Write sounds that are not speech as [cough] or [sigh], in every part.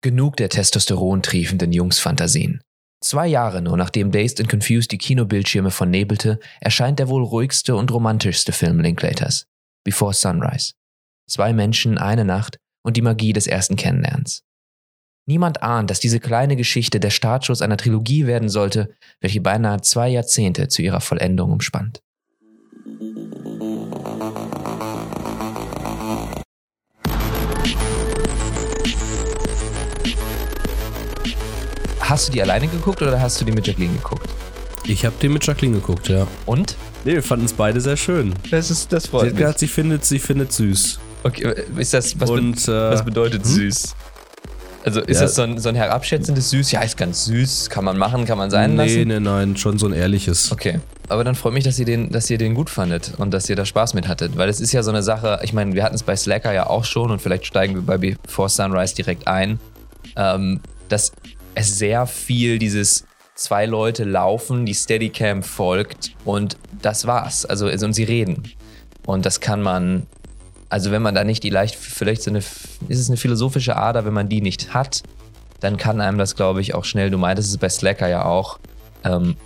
Genug der testosterontriefenden Jungsfantasien. Zwei Jahre nur nachdem Dazed and Confused die Kinobildschirme vernebelte, erscheint der wohl ruhigste und romantischste Film Linklaters, Before Sunrise. Zwei Menschen, eine Nacht und die Magie des ersten Kennenlernens. Niemand ahnt, dass diese kleine Geschichte der Startschuss einer Trilogie werden sollte, welche beinahe zwei Jahrzehnte zu ihrer Vollendung umspannt. Hast du die alleine geguckt oder hast du die mit Jacqueline geguckt? Ich habe die mit Jacqueline geguckt, ja. Und? Nee, wir fanden es beide sehr schön. Das ist das Sie freut hat gesagt, sie findet, sie findet süß. Okay, ist das was, Und, be äh, was bedeutet süß? Also ist Ja. das so ein, so ein herabschätzendes Süß? Ja, ist ganz süß, kann man machen, kann man sein nee, lassen. nee, nein, schon so ein ehrliches. Okay, aber dann freut mich, dass ihr den, dass ihr den gut fandet und dass ihr da Spaß mit hattet, weil es ist ja so eine Sache. Ich meine, wir hatten es bei Slacker ja auch schon und vielleicht steigen wir bei Before Sunrise direkt ein, ähm, dass es sehr viel dieses zwei Leute laufen, die Steadicam folgt und das war's. Also, also und sie reden und das kann man. Also wenn man da nicht die leicht, vielleicht so eine, ist es eine philosophische Ader, wenn man die nicht hat, dann kann einem das, glaube ich, auch schnell, du meintest es bei Slacker ja auch, ähm,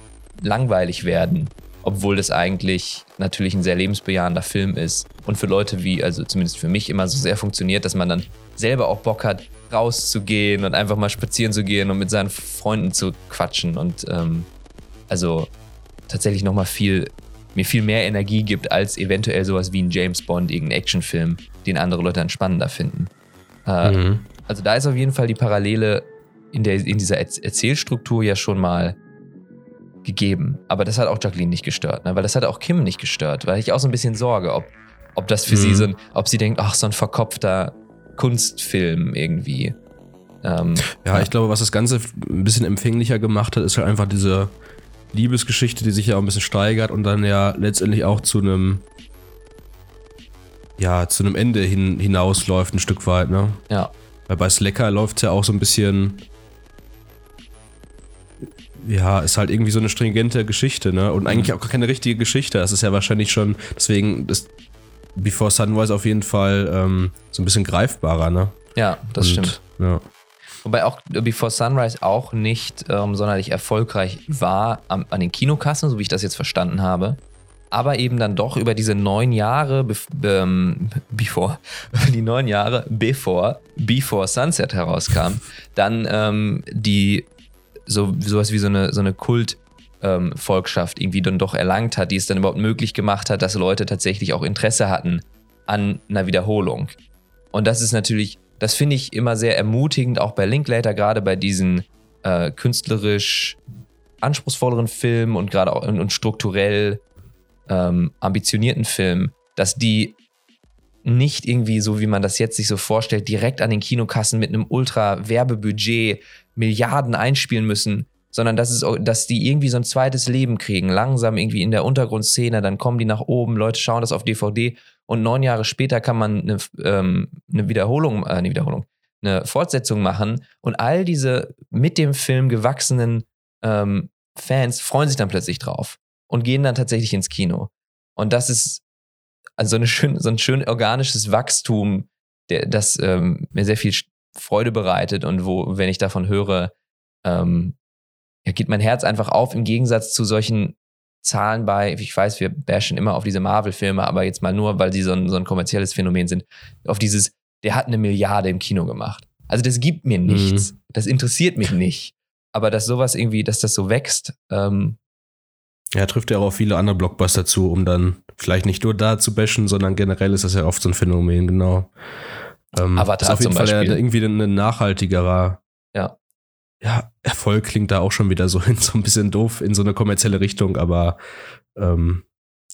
langweilig werden, obwohl das eigentlich natürlich ein sehr lebensbejahender Film ist und für Leute wie, also zumindest für mich immer so sehr funktioniert, dass man dann selber auch Bock hat, rauszugehen und einfach mal spazieren zu gehen und mit seinen Freunden zu quatschen und ähm, also tatsächlich nochmal viel, mir viel mehr Energie gibt als eventuell sowas wie ein James Bond, irgendein Actionfilm, den andere Leute dann spannender finden. Äh, Mhm. also da ist auf jeden Fall die Parallele in, der, in dieser Erz- Erzählstruktur ja schon mal gegeben. Aber das hat auch Jacqueline nicht gestört, ne? weil das hat auch Kim nicht gestört, weil ich auch so ein bisschen Sorge, ob, ob das für Mhm. sie so ein, ob sie denkt, ach, so ein verkopfter Kunstfilm irgendwie. Ähm, Ja, ich glaube, was das Ganze ein bisschen empfänglicher gemacht hat, ist halt einfach diese Liebesgeschichte, die sich ja auch ein bisschen steigert und dann ja letztendlich auch zu einem ja, zu einem Ende hin, hinausläuft ein Stück weit, ne? ja. Weil bei Slacker läuft es ja auch so ein bisschen ja, ist halt irgendwie so eine stringente Geschichte, ne? Und eigentlich auch gar keine richtige Geschichte. Das ist ja wahrscheinlich schon, deswegen ist Before Sunrise auf jeden Fall ähm, so ein bisschen greifbarer, ne? Ja, das Und, stimmt. Ja. Wobei auch Before Sunrise auch nicht ähm, sonderlich erfolgreich war am, an den Kinokassen, so wie ich das jetzt verstanden habe. Aber eben dann doch über diese neun Jahre, bef ähm, before, [laughs] die neun Jahre bevor Before Sunset herauskam, dann ähm, die so sowas wie so eine, so eine Kult ähm, Volkschaft irgendwie dann doch erlangt hat, die es dann überhaupt möglich gemacht hat, dass Leute tatsächlich auch Interesse hatten an einer Wiederholung. Und das ist natürlich, das finde ich immer sehr ermutigend, auch bei Linklater, gerade bei diesen äh, künstlerisch anspruchsvolleren Filmen und gerade auch und, und strukturell ähm, ambitionierten Filmen, dass die nicht irgendwie so, wie man das jetzt sich so vorstellt, direkt an den Kinokassen mit einem Ultra-Werbebudget Milliarden einspielen müssen, sondern dass, es, dass die irgendwie so ein zweites Leben kriegen, langsam irgendwie in der Untergrundszene, dann kommen die nach oben, Leute schauen das auf DVD und neun Jahre später kann man eine, ähm, eine Wiederholung, äh, eine Wiederholung, eine Fortsetzung machen und all diese mit dem Film gewachsenen ähm, Fans freuen sich dann plötzlich drauf und gehen dann tatsächlich ins Kino. Und das ist also so, eine schön, so ein schön organisches Wachstum, der, das ähm, mir sehr viel Freude bereitet und wo, wenn ich davon höre, ähm, ja, geht mein Herz einfach auf im Gegensatz zu solchen Zahlen bei, ich weiß, wir bashen immer auf diese Marvel-Filme, aber jetzt mal nur, weil sie so ein, so ein kommerzielles Phänomen sind, auf dieses, der hat eine Milliarde im Kino gemacht. Also das gibt mir nichts. Das interessiert mich nicht. Aber dass sowas irgendwie, dass das so wächst, ähm, Ja, trifft ja auch auf viele andere Blockbuster zu, um dann vielleicht nicht nur da zu bashen, sondern generell ist das ja oft so ein Phänomen, genau. Ähm, Avatar ist auf jeden zum Fall ja Beispiel. irgendwie ein nachhaltigerer Ja. Ja, Erfolg klingt da auch schon wieder so, [laughs] in, so ein bisschen doof in so eine kommerzielle Richtung, aber ähm,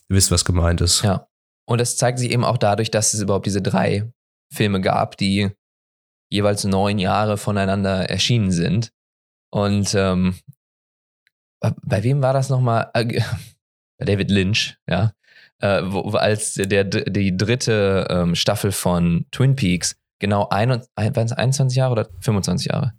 ihr wisst, was gemeint ist. Ja. Und das zeigt sich eben auch dadurch, dass es überhaupt diese drei Filme gab, die jeweils neun Jahre voneinander erschienen sind. Und ähm, bei wem war das nochmal? Äh, [laughs] bei David Lynch, ja. Äh, wo, als der, die dritte ähm, Staffel von Twin Peaks genau ein, es 21 Jahre oder 25 Jahre?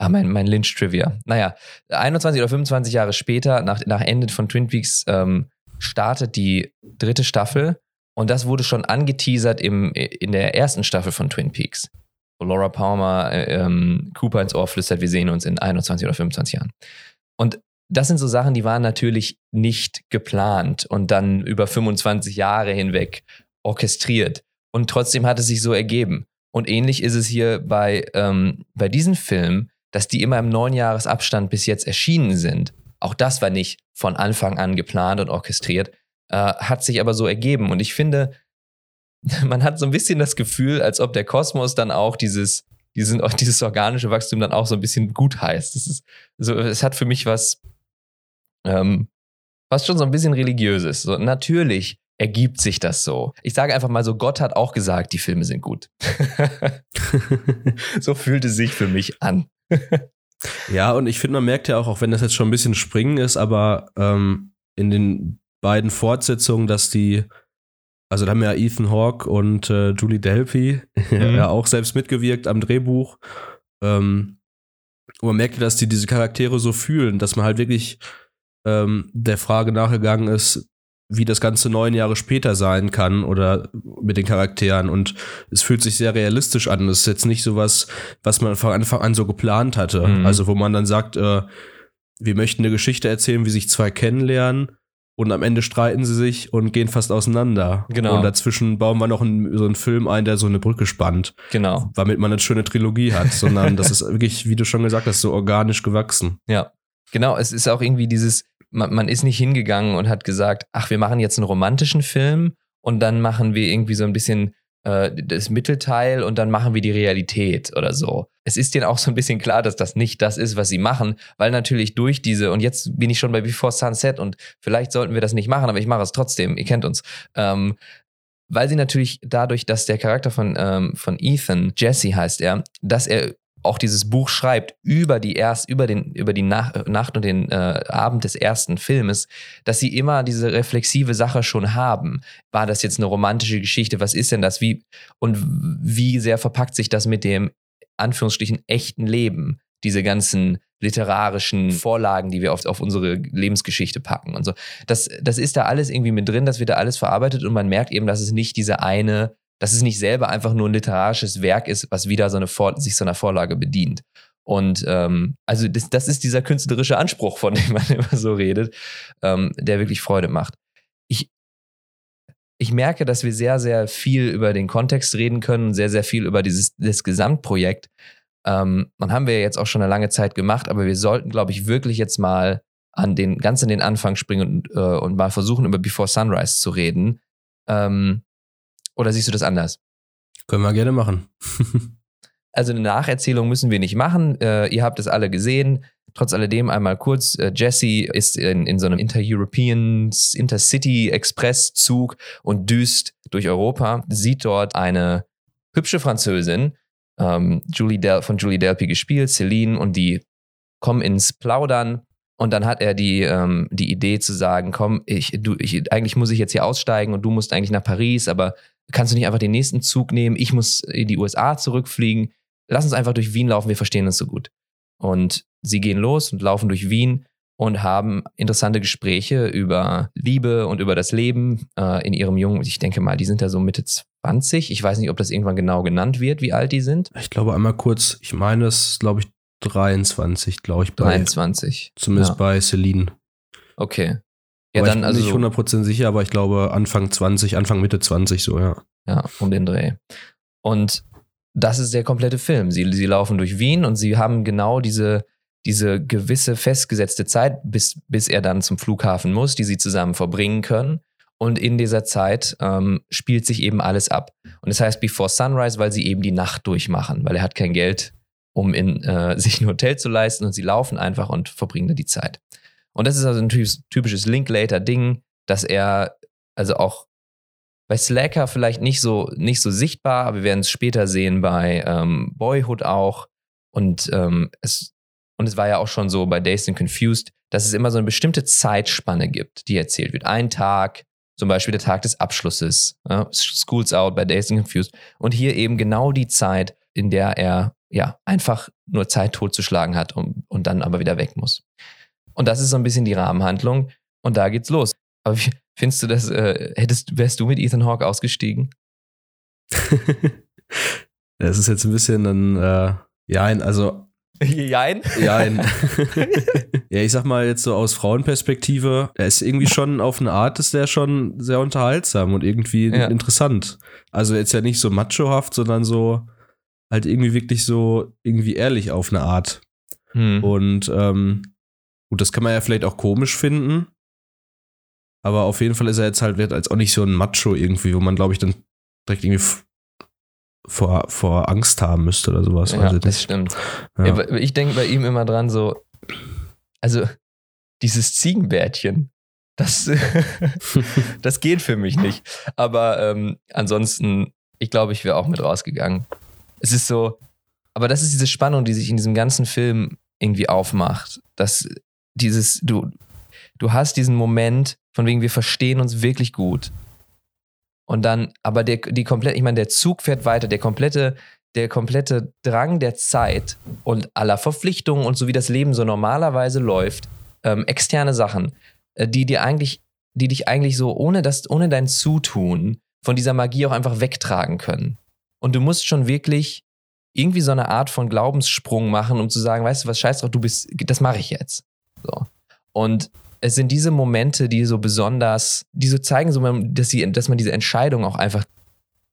Ah, mein, mein Lynch-Trivia. Naja, 21 oder 25 Jahre später, nach, nach Ende von Twin Peaks, ähm, startet die dritte Staffel und das wurde schon angeteasert im, in der ersten Staffel von Twin Peaks. wo Laura Palmer äh, ähm, Cooper ins Ohr flüstert, wir sehen uns in 21 oder 25 Jahren. Und das sind so Sachen, die waren natürlich nicht geplant und dann über 25 Jahre hinweg orchestriert. Und trotzdem hat es sich so ergeben. Und ähnlich ist es hier bei, ähm, bei diesen Filmen, dass die immer im neun Jahresabstand bis jetzt erschienen sind. Auch das war nicht von Anfang an geplant und orchestriert, äh, hat sich aber so ergeben. Und ich finde, [laughs] man hat so ein bisschen das Gefühl, als ob der Kosmos dann auch dieses, diesen, [laughs] dieses organische Wachstum dann auch so ein bisschen gut heißt. Das ist, so, es hat für mich was, ähm, fast schon so ein bisschen religiöses. So, natürlich ergibt sich das so. Ich sage einfach mal so, Gott hat auch gesagt, die Filme sind gut. [laughs] so fühlt es sich für mich an. Ja, und ich finde, man merkt ja auch, auch wenn das jetzt schon ein bisschen springen ist, aber ähm, in den beiden Fortsetzungen, dass die, also da haben ja Ethan Hawke und äh, Julie Delpy [laughs] mhm. ja auch selbst mitgewirkt am Drehbuch. Ähm, und man merkt ja, dass die diese Charaktere so fühlen, dass man halt wirklich ähm, der Frage nachgegangen ist, wie das Ganze neun Jahre später sein kann oder mit den Charakteren. Und es fühlt sich sehr realistisch an. Das ist jetzt nicht so was, was man von Anfang an so geplant hatte. Mhm. Also wo man dann sagt, äh, wir möchten eine Geschichte erzählen, wie sich zwei kennenlernen und am Ende streiten sie sich und gehen fast auseinander. Genau. Und dazwischen bauen wir noch einen, so einen Film ein, der so eine Brücke spannt. Genau. Damit man eine schöne Trilogie hat, sondern das ist wirklich, wie du schon gesagt hast, so organisch gewachsen. Ja. Genau, es ist auch irgendwie dieses, man, man ist nicht hingegangen und hat gesagt, ach, wir machen jetzt einen romantischen Film und dann machen wir irgendwie so ein bisschen äh, das Mittelteil und dann machen wir die Realität oder so. Es ist denen auch so ein bisschen klar, dass das nicht das ist, was sie machen, weil natürlich durch diese, und jetzt bin ich schon bei Before Sunset und vielleicht sollten wir das nicht machen, aber ich mache es trotzdem, ihr kennt uns. Ähm, weil sie natürlich dadurch, dass der Charakter von, ähm, von Ethan, Jesse heißt er, dass er auch dieses Buch schreibt über die erst über den über die Nach Nacht und den äh, Abend des ersten Filmes, dass sie immer diese reflexive Sache schon haben. War das jetzt eine romantische Geschichte? Was ist denn das? Wie und wie sehr verpackt sich das mit dem Anführungsstrichen echten Leben? Diese ganzen literarischen Vorlagen, die wir oft auf unsere Lebensgeschichte packen und so. Das, das ist da alles irgendwie mit drin, das wird da alles verarbeitet und man merkt eben, dass es nicht diese eine dass es nicht selber einfach nur ein literarisches Werk ist, was wieder so eine Vor sich so einer Vorlage bedient. Und ähm, also das, das ist dieser künstlerische Anspruch, von dem man [laughs] immer so redet, ähm, der wirklich Freude macht. Ich, ich merke, dass wir sehr, sehr viel über den Kontext reden können, sehr, sehr viel über dieses das Gesamtprojekt. Ähm, haben wir jetzt auch schon eine lange Zeit gemacht, aber wir sollten, glaube ich, wirklich jetzt mal an den ganz an den Anfang springen und, äh, und mal versuchen, über Before Sunrise zu reden. Ähm, oder siehst du das anders? Können wir gerne machen. [laughs] also eine Nacherzählung müssen wir nicht machen. Äh, ihr habt es alle gesehen. Trotz alledem einmal kurz, äh, Jesse ist in, in so einem Inter-European, Intercity Express Zug und düst durch Europa, sieht dort eine hübsche Französin, ähm, Julie Del von Julie Delpy gespielt, Celine, und die kommen ins Plaudern. Und dann hat er die, ähm, die Idee zu sagen, komm, ich, du, ich, eigentlich muss ich jetzt hier aussteigen und du musst eigentlich nach Paris, aber kannst du nicht einfach den nächsten Zug nehmen? Ich muss in die USA zurückfliegen. Lass uns einfach durch Wien laufen, wir verstehen uns so gut. Und sie gehen los und laufen durch Wien und haben interessante Gespräche über Liebe und über das Leben äh, in ihrem jungen, ich denke mal, die sind ja so Mitte 20. Ich weiß nicht, ob das irgendwann genau genannt wird, wie alt die sind. Ich glaube einmal kurz, ich meine es, glaube ich, 23, glaube ich. Bei, 23. Zumindest ja. bei Celine. Okay. Ja, aber dann ich bin also. nicht 100% sicher, aber ich glaube Anfang 20, Anfang Mitte 20 so, ja. Ja, um den Dreh. Und das ist der komplette Film. Sie, sie laufen durch Wien und sie haben genau diese, diese gewisse festgesetzte Zeit, bis, bis er dann zum Flughafen muss, die sie zusammen verbringen können. Und in dieser Zeit ähm, spielt sich eben alles ab. Und das heißt Before Sunrise, weil sie eben die Nacht durchmachen, weil er hat kein Geld, um in, äh, [laughs] sich ein Hotel zu leisten und sie laufen einfach und verbringen da die Zeit. Und das ist also ein typisches Linklater-Ding, dass er also auch bei Slacker vielleicht nicht so, nicht so sichtbar, aber wir werden es später sehen bei ähm, Boyhood auch. Und, ähm, es, und es war ja auch schon so bei Dazed and Confused, dass es immer so eine bestimmte Zeitspanne gibt, die erzählt wird. Ein Tag, zum Beispiel der Tag des Abschlusses, ja, School's Out bei Dazed and Confused. Und hier eben genau die Zeit, in der er ja einfach nur Zeit totzuschlagen hat und, und dann aber wieder weg muss. Und das ist so ein bisschen die Rahmenhandlung. Und da geht's los. Aber wie, findest du das, äh, hättest, wärst du mit Ethan Hawke ausgestiegen? [laughs] Es ist jetzt ein bisschen ein, äh, ja, ein, also Jein? Jein. [laughs] [laughs] ja, ich sag mal jetzt so aus Frauenperspektive, er ist irgendwie schon auf eine Art, ist der schon sehr unterhaltsam und irgendwie Ja. interessant. Also jetzt ja nicht so machohaft, sondern so halt irgendwie wirklich so irgendwie ehrlich auf eine Art. Hm. Und ähm, gut, das kann man ja vielleicht auch komisch finden. Aber auf jeden Fall ist er jetzt halt wird als auch nicht so ein Macho irgendwie, wo man, glaube ich, dann direkt irgendwie vor, vor Angst haben müsste oder sowas. Ja, ich das nicht. stimmt. Ja. Ich denke bei ihm immer dran so, also dieses Ziegenbärtchen, das, [laughs] das geht für mich nicht. Aber ähm, ansonsten, ich glaube, ich wäre auch mit rausgegangen. Es ist so, aber das ist diese Spannung, die sich in diesem ganzen Film irgendwie aufmacht. Dass dieses, du, du hast diesen Moment, von wegen wir verstehen uns wirklich gut. Und dann, aber der, die komplette, ich meine, der Zug fährt weiter, der komplette, der komplette Drang der Zeit und aller Verpflichtungen und so wie das Leben so normalerweise läuft, ähm, externe Sachen, äh, die dir eigentlich, die dich eigentlich so ohne das, ohne dein Zutun von dieser Magie auch einfach wegtragen können. Und du musst schon wirklich irgendwie so eine Art von Glaubenssprung machen, um zu sagen, weißt du was, scheiß drauf, du bist, das mache ich jetzt. So. Und es sind diese Momente, die so besonders, die so zeigen, dass, sie, dass man diese Entscheidung auch einfach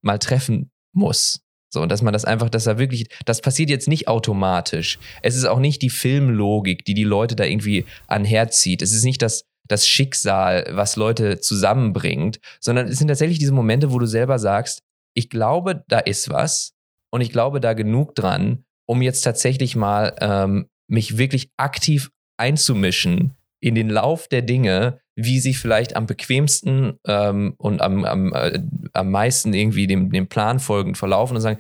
mal treffen muss. So, und dass man das einfach, dass er wirklich, das passiert jetzt nicht automatisch. Es ist auch nicht die Filmlogik, die die Leute da irgendwie anherzieht. Es ist nicht das, das Schicksal, was Leute zusammenbringt, sondern es sind tatsächlich diese Momente, wo du selber sagst, ich glaube, da ist was und ich glaube da genug dran, um jetzt tatsächlich mal ähm, mich wirklich aktiv einzumischen in den Lauf der Dinge, wie sie vielleicht am bequemsten ähm, und am, am, äh, am meisten irgendwie dem, dem Plan folgend verlaufen und sagen,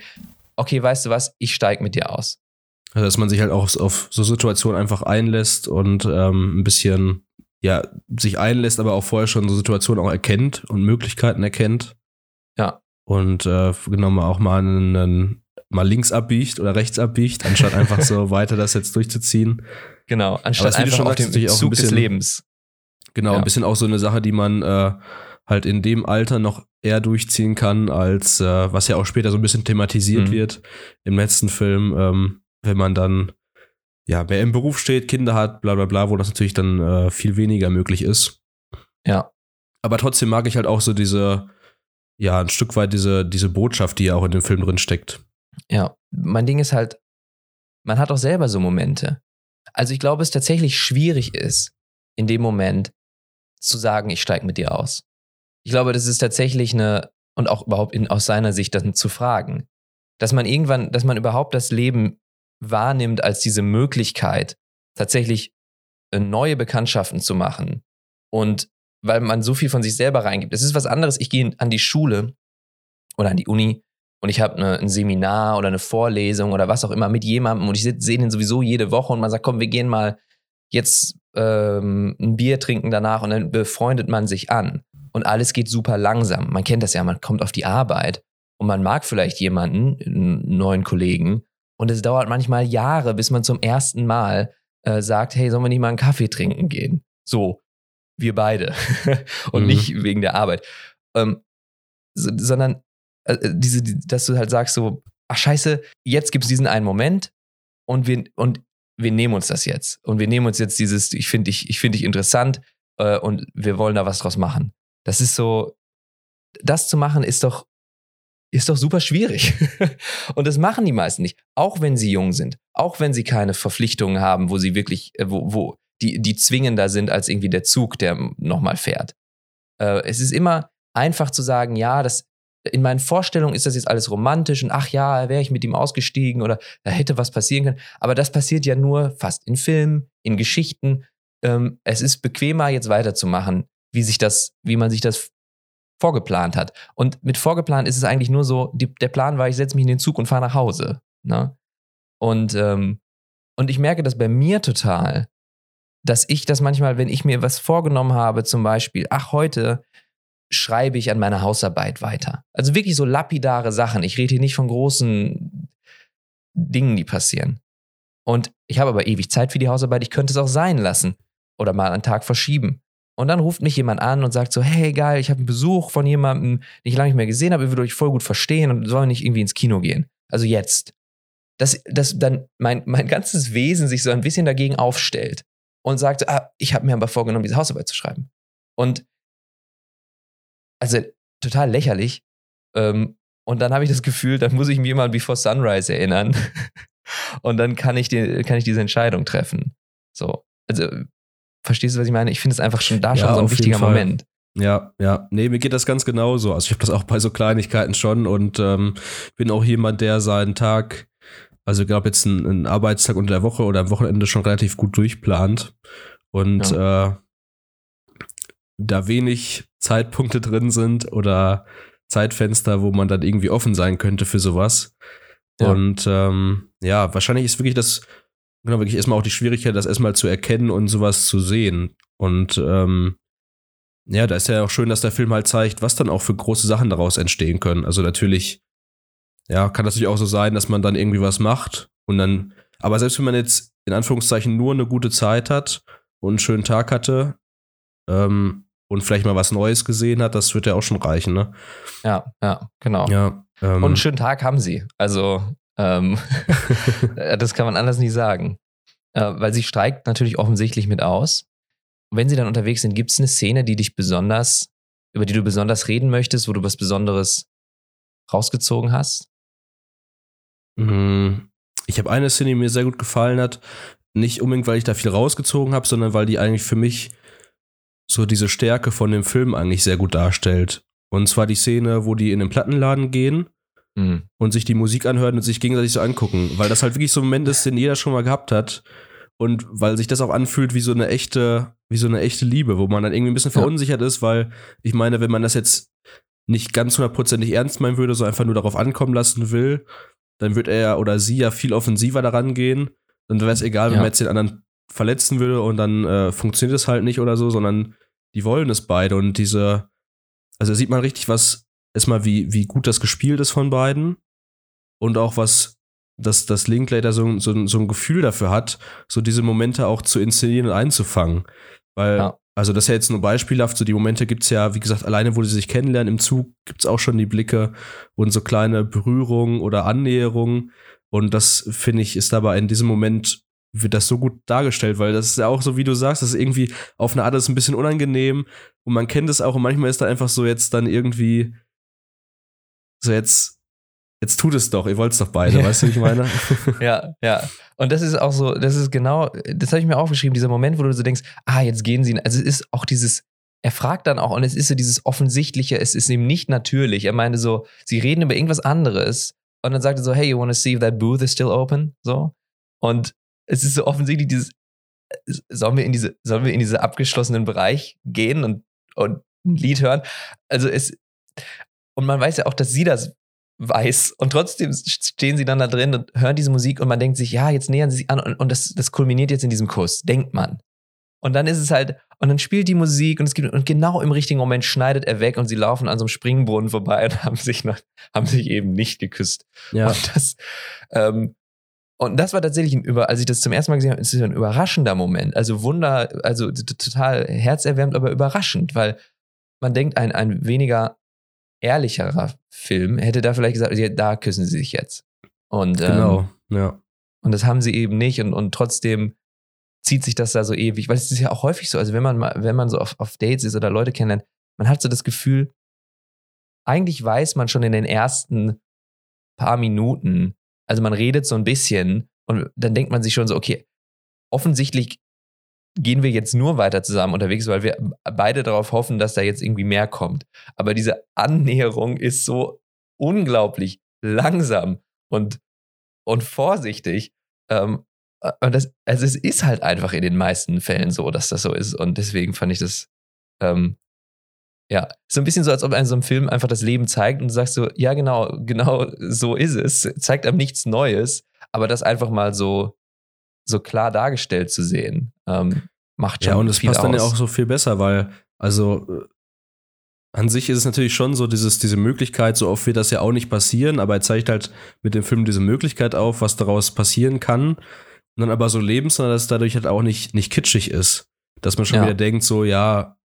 okay, weißt du was, ich steige mit dir aus. Also, dass man sich halt auch auf so Situationen einfach einlässt und ähm, ein bisschen, ja, sich einlässt, aber auch vorher schon so Situationen auch erkennt und Möglichkeiten erkennt. Ja. Und äh, genau mal auch mal einen, mal links abbiegt oder rechts abbiegt, anstatt einfach so [laughs] weiter das jetzt durchzuziehen. Genau, anstatt einfach schon auf dem natürlich auch ein Zug des bisschen- Lebens. Genau, Ja. ein bisschen auch so eine Sache, die man äh, halt in dem Alter noch eher durchziehen kann, als äh, was ja auch später so ein bisschen thematisiert Mhm. wird im letzten Film, ähm, wenn man dann ja mehr im Beruf steht, Kinder hat, bla bla bla, wo das natürlich dann äh, viel weniger möglich ist. Ja. Aber trotzdem mag ich halt auch so diese, ja, ein Stück weit diese, diese Botschaft, die ja auch in dem Film drin steckt. Ja, mein Ding ist halt, man hat auch selber so Momente. Also ich glaube, es tatsächlich schwierig ist, in dem Moment zu sagen, ich steige mit dir aus. Ich glaube, das ist tatsächlich eine, und auch überhaupt in, aus seiner Sicht dann zu fragen, dass man irgendwann, dass man überhaupt das Leben wahrnimmt als diese Möglichkeit, tatsächlich äh, neue Bekanntschaften zu machen. Und weil man so viel von sich selber reingibt. Es ist was anderes, ich gehe an die Schule oder an die Uni und ich habe eine, ein Seminar oder eine Vorlesung oder was auch immer mit jemandem und ich seh- sehe den sowieso jede Woche und man sagt, komm, wir gehen mal jetzt ähm, ein Bier trinken danach und dann befreundet man sich an. Und alles geht super langsam. Man kennt das ja, man kommt auf die Arbeit und man mag vielleicht jemanden, einen neuen Kollegen, und es dauert manchmal Jahre, bis man zum ersten Mal äh, sagt, hey, sollen wir nicht mal einen Kaffee trinken gehen? So, wir beide. [laughs] und Mhm. nicht wegen der Arbeit. Ähm, so, sondern diese, die, dass du halt sagst so, ach scheiße, jetzt gibt es diesen einen Moment und wir, und wir nehmen uns das jetzt. Und wir nehmen uns jetzt dieses, ich finde dich, ich finde dich interessant äh, und wir wollen da was draus machen. Das ist so, das zu machen ist doch, ist doch super schwierig. [laughs] und das machen die meisten nicht. Auch wenn sie jung sind, auch wenn sie keine Verpflichtungen haben, wo sie wirklich, äh, wo, wo die, die zwingender sind als irgendwie der Zug, der nochmal fährt. Äh, es ist immer einfach zu sagen, ja, das, in meinen Vorstellungen ist das jetzt alles romantisch und ach ja, wäre ich mit ihm ausgestiegen oder da hätte was passieren können. Aber das passiert ja nur fast in Filmen, in Geschichten. Ähm, es ist bequemer, jetzt weiterzumachen, wie sich das, wie man sich das vorgeplant hat. Und mit vorgeplant ist es eigentlich nur so, die, der Plan war, ich setze mich in den Zug und fahre nach Hause. Ne? Und, ähm, und ich merke das bei mir total, dass ich das manchmal, wenn ich mir was vorgenommen habe, zum Beispiel, ach, heute schreibe ich an meiner Hausarbeit weiter. Also wirklich so lapidare Sachen. Ich rede hier nicht von großen Dingen, die passieren. Und ich habe aber ewig Zeit für die Hausarbeit. Ich könnte es auch sein lassen oder mal einen Tag verschieben. Und dann ruft mich jemand an und sagt so, hey geil, ich habe einen Besuch von jemandem, den ich lange nicht mehr gesehen habe, ihr würdet euch voll gut verstehen und sollen nicht irgendwie ins Kino gehen. also jetzt, dass, dass dann mein, mein ganzes Wesen sich so ein bisschen dagegen aufstellt und sagt, ah, ich habe mir aber vorgenommen, diese Hausarbeit zu schreiben. Und also total lächerlich. Ähm, und dann habe ich das Gefühl, dann muss ich mich immer an Before Sunrise erinnern. [laughs] und dann kann ich, die, kann ich diese Entscheidung treffen. So. Also, verstehst du, was ich meine? Ich finde es einfach schon da ja, schon so ein wichtiger Moment. Ja, ja. Nee, mir geht das ganz genauso. Also ich habe das auch bei so Kleinigkeiten schon und ähm, bin auch jemand, der seinen Tag, also ich glaube jetzt einen, einen, Arbeitstag unter der Woche oder am Wochenende schon relativ gut durchplant. Und ja. äh, da wenig Zeitpunkte drin sind oder Zeitfenster, wo man dann irgendwie offen sein könnte für sowas. Ja. Und ähm, ja, wahrscheinlich ist wirklich das, genau, wirklich erstmal auch die Schwierigkeit, das erstmal zu erkennen und sowas zu sehen. Und ähm, ja, da ist ja auch schön, dass der Film halt zeigt, was dann auch für große Sachen daraus entstehen können. Also natürlich, ja, kann das natürlich auch so sein, dass man dann irgendwie was macht und dann, aber selbst wenn man jetzt in Anführungszeichen nur eine gute Zeit hat und einen schönen Tag hatte ähm, und vielleicht mal was Neues gesehen hat, das wird ja auch schon reichen, ne? Ja, ja, genau. Ja, ähm, und einen schönen Tag haben sie. Also, ähm, [laughs] [laughs] das kann man anders nie sagen. Äh, weil sie steigt natürlich offensichtlich mit aus wenn sie dann unterwegs sind, gibt es eine Szene, die dich besonders, über die du besonders reden möchtest, wo du was Besonderes rausgezogen hast? Mm, ich habe eine Szene, die mir sehr gut gefallen hat. Nicht unbedingt, weil ich da viel rausgezogen habe, sondern weil die eigentlich für mich so diese Stärke von dem Film eigentlich sehr gut darstellt. Und zwar die Szene, wo die in den Plattenladen gehen mhm. und sich die Musik anhören und sich gegenseitig so angucken. Weil das halt wirklich so ein Moment ist, den jeder schon mal gehabt hat. Und weil sich das auch anfühlt wie so eine echte, wie so eine echte Liebe, wo man dann irgendwie ein bisschen verunsichert ja. ist, weil ich meine, wenn man das jetzt nicht ganz hundertprozentig ernst meinen würde, so einfach nur darauf ankommen lassen will, dann wird er oder sie ja viel offensiver daran gehen. Dann wäre es egal, wenn ja. man jetzt den anderen verletzen würde und dann äh, funktioniert es halt nicht oder so, sondern die wollen es beide und diese, also sieht man richtig, was erstmal, wie, wie gut das gespielt ist von beiden und auch was dass das Linklater so, so, so ein Gefühl dafür hat, so diese Momente auch zu inszenieren und einzufangen. Weil, ja. also das ist ja jetzt nur beispielhaft, so die Momente gibt es ja, wie gesagt, alleine, wo sie sich kennenlernen, im Zug gibt es auch schon die Blicke und so kleine Berührungen oder Annäherungen. Und das, finde ich, ist dabei in diesem Moment wird das so gut dargestellt, weil das ist ja auch so, wie du sagst, das ist irgendwie auf eine Art ist ein bisschen unangenehm und man kennt es auch und manchmal ist da einfach so jetzt dann irgendwie so jetzt jetzt tut es doch, ihr wollt es doch beide, weißt du, wie ich meine? [laughs] ja, ja. Und das ist auch so, das ist genau, das habe ich mir aufgeschrieben, dieser Moment, wo du so denkst, ah, jetzt gehen sie, also es ist auch dieses, er fragt dann auch, und es ist so dieses Offensichtliche, es ist ihm nicht natürlich. Er meinte so, sie reden über irgendwas anderes und dann sagt er so, hey, you wanna see if that booth is still open? So. Und es ist so offensichtlich dieses, sollen wir in diese, sollen wir in diese abgeschlossenen Bereich gehen und, und ein Lied hören? Also es, und man weiß ja auch, dass sie das weiß. Und trotzdem stehen sie dann da drin und hören diese Musik und man denkt sich, ja, jetzt nähern sie sich an und, und das, das kulminiert jetzt in diesem Kuss, denkt man. Und dann ist es halt, und dann spielt die Musik und es gibt, und genau im richtigen Moment schneidet er weg und sie laufen an so einem Springbrunnen vorbei [laughs] und haben sich noch, haben sich eben nicht geküsst. Ja. Und das, ähm, und das war tatsächlich ein über, als ich das zum ersten Mal gesehen habe, ist es ein überraschender Moment. Also Wunder, also total herzerwärmend, aber überraschend, weil man denkt, ein, ein weniger ehrlicherer Film hätte da vielleicht gesagt, da küssen sie sich jetzt. Und, genau, ähm, ja. Und das haben sie eben nicht und, und trotzdem zieht sich das da so ewig, weil es ist ja auch häufig so, also wenn man mal, wenn man so auf, auf Dates ist oder Leute kennenlernt, man hat so das Gefühl, eigentlich weiß man schon in den ersten paar Minuten, also man redet so ein bisschen und dann denkt man sich schon so, okay, offensichtlich gehen wir jetzt nur weiter zusammen unterwegs, weil wir beide darauf hoffen, dass da jetzt irgendwie mehr kommt. Aber diese Annäherung ist so unglaublich langsam und, und vorsichtig. Ähm, und das, also es ist halt einfach in den meisten Fällen so, dass das so ist. Und deswegen fand ich das, ähm, ja, so ein bisschen so, als ob einem so ein Film einfach das Leben zeigt und du sagst so, ja, genau, genau so ist es. Zeigt einem nichts Neues, aber das einfach mal so so klar dargestellt zu sehen, ähm, macht schon Ja, und es passt aus. dann ja auch so viel besser, weil, also äh, an sich ist es natürlich schon so, dieses, diese Möglichkeit, so oft wird das ja auch nicht passieren, aber er zeigt halt mit dem Film diese Möglichkeit auf, was daraus passieren kann. Und dann aber so lebens, dass es dadurch halt auch nicht, nicht kitschig ist. Dass man schon ja. wieder denkt, so, ja,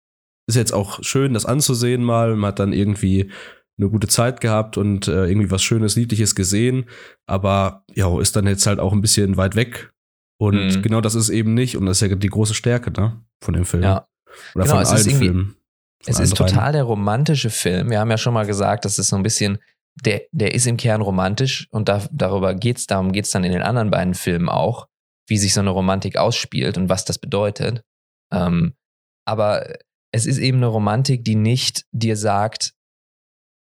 ist jetzt auch schön, das anzusehen mal. Man hat dann irgendwie eine gute Zeit gehabt und äh, irgendwie was Schönes, Niedliches gesehen, aber ja, ist dann jetzt halt auch ein bisschen weit weg. Und mhm. genau das ist eben nicht, und das ist ja die große Stärke ne, von dem Film. Ja. Oder genau, von allen Filmen. Es ist total der romantische Film. Wir haben ja schon mal gesagt, dass es so ein bisschen, der, der ist im Kern romantisch und da, darüber geht's, darum geht's dann in den anderen beiden Filmen auch, wie sich so eine Romantik ausspielt und was das bedeutet. Ähm, aber es ist eben eine Romantik, die nicht dir sagt,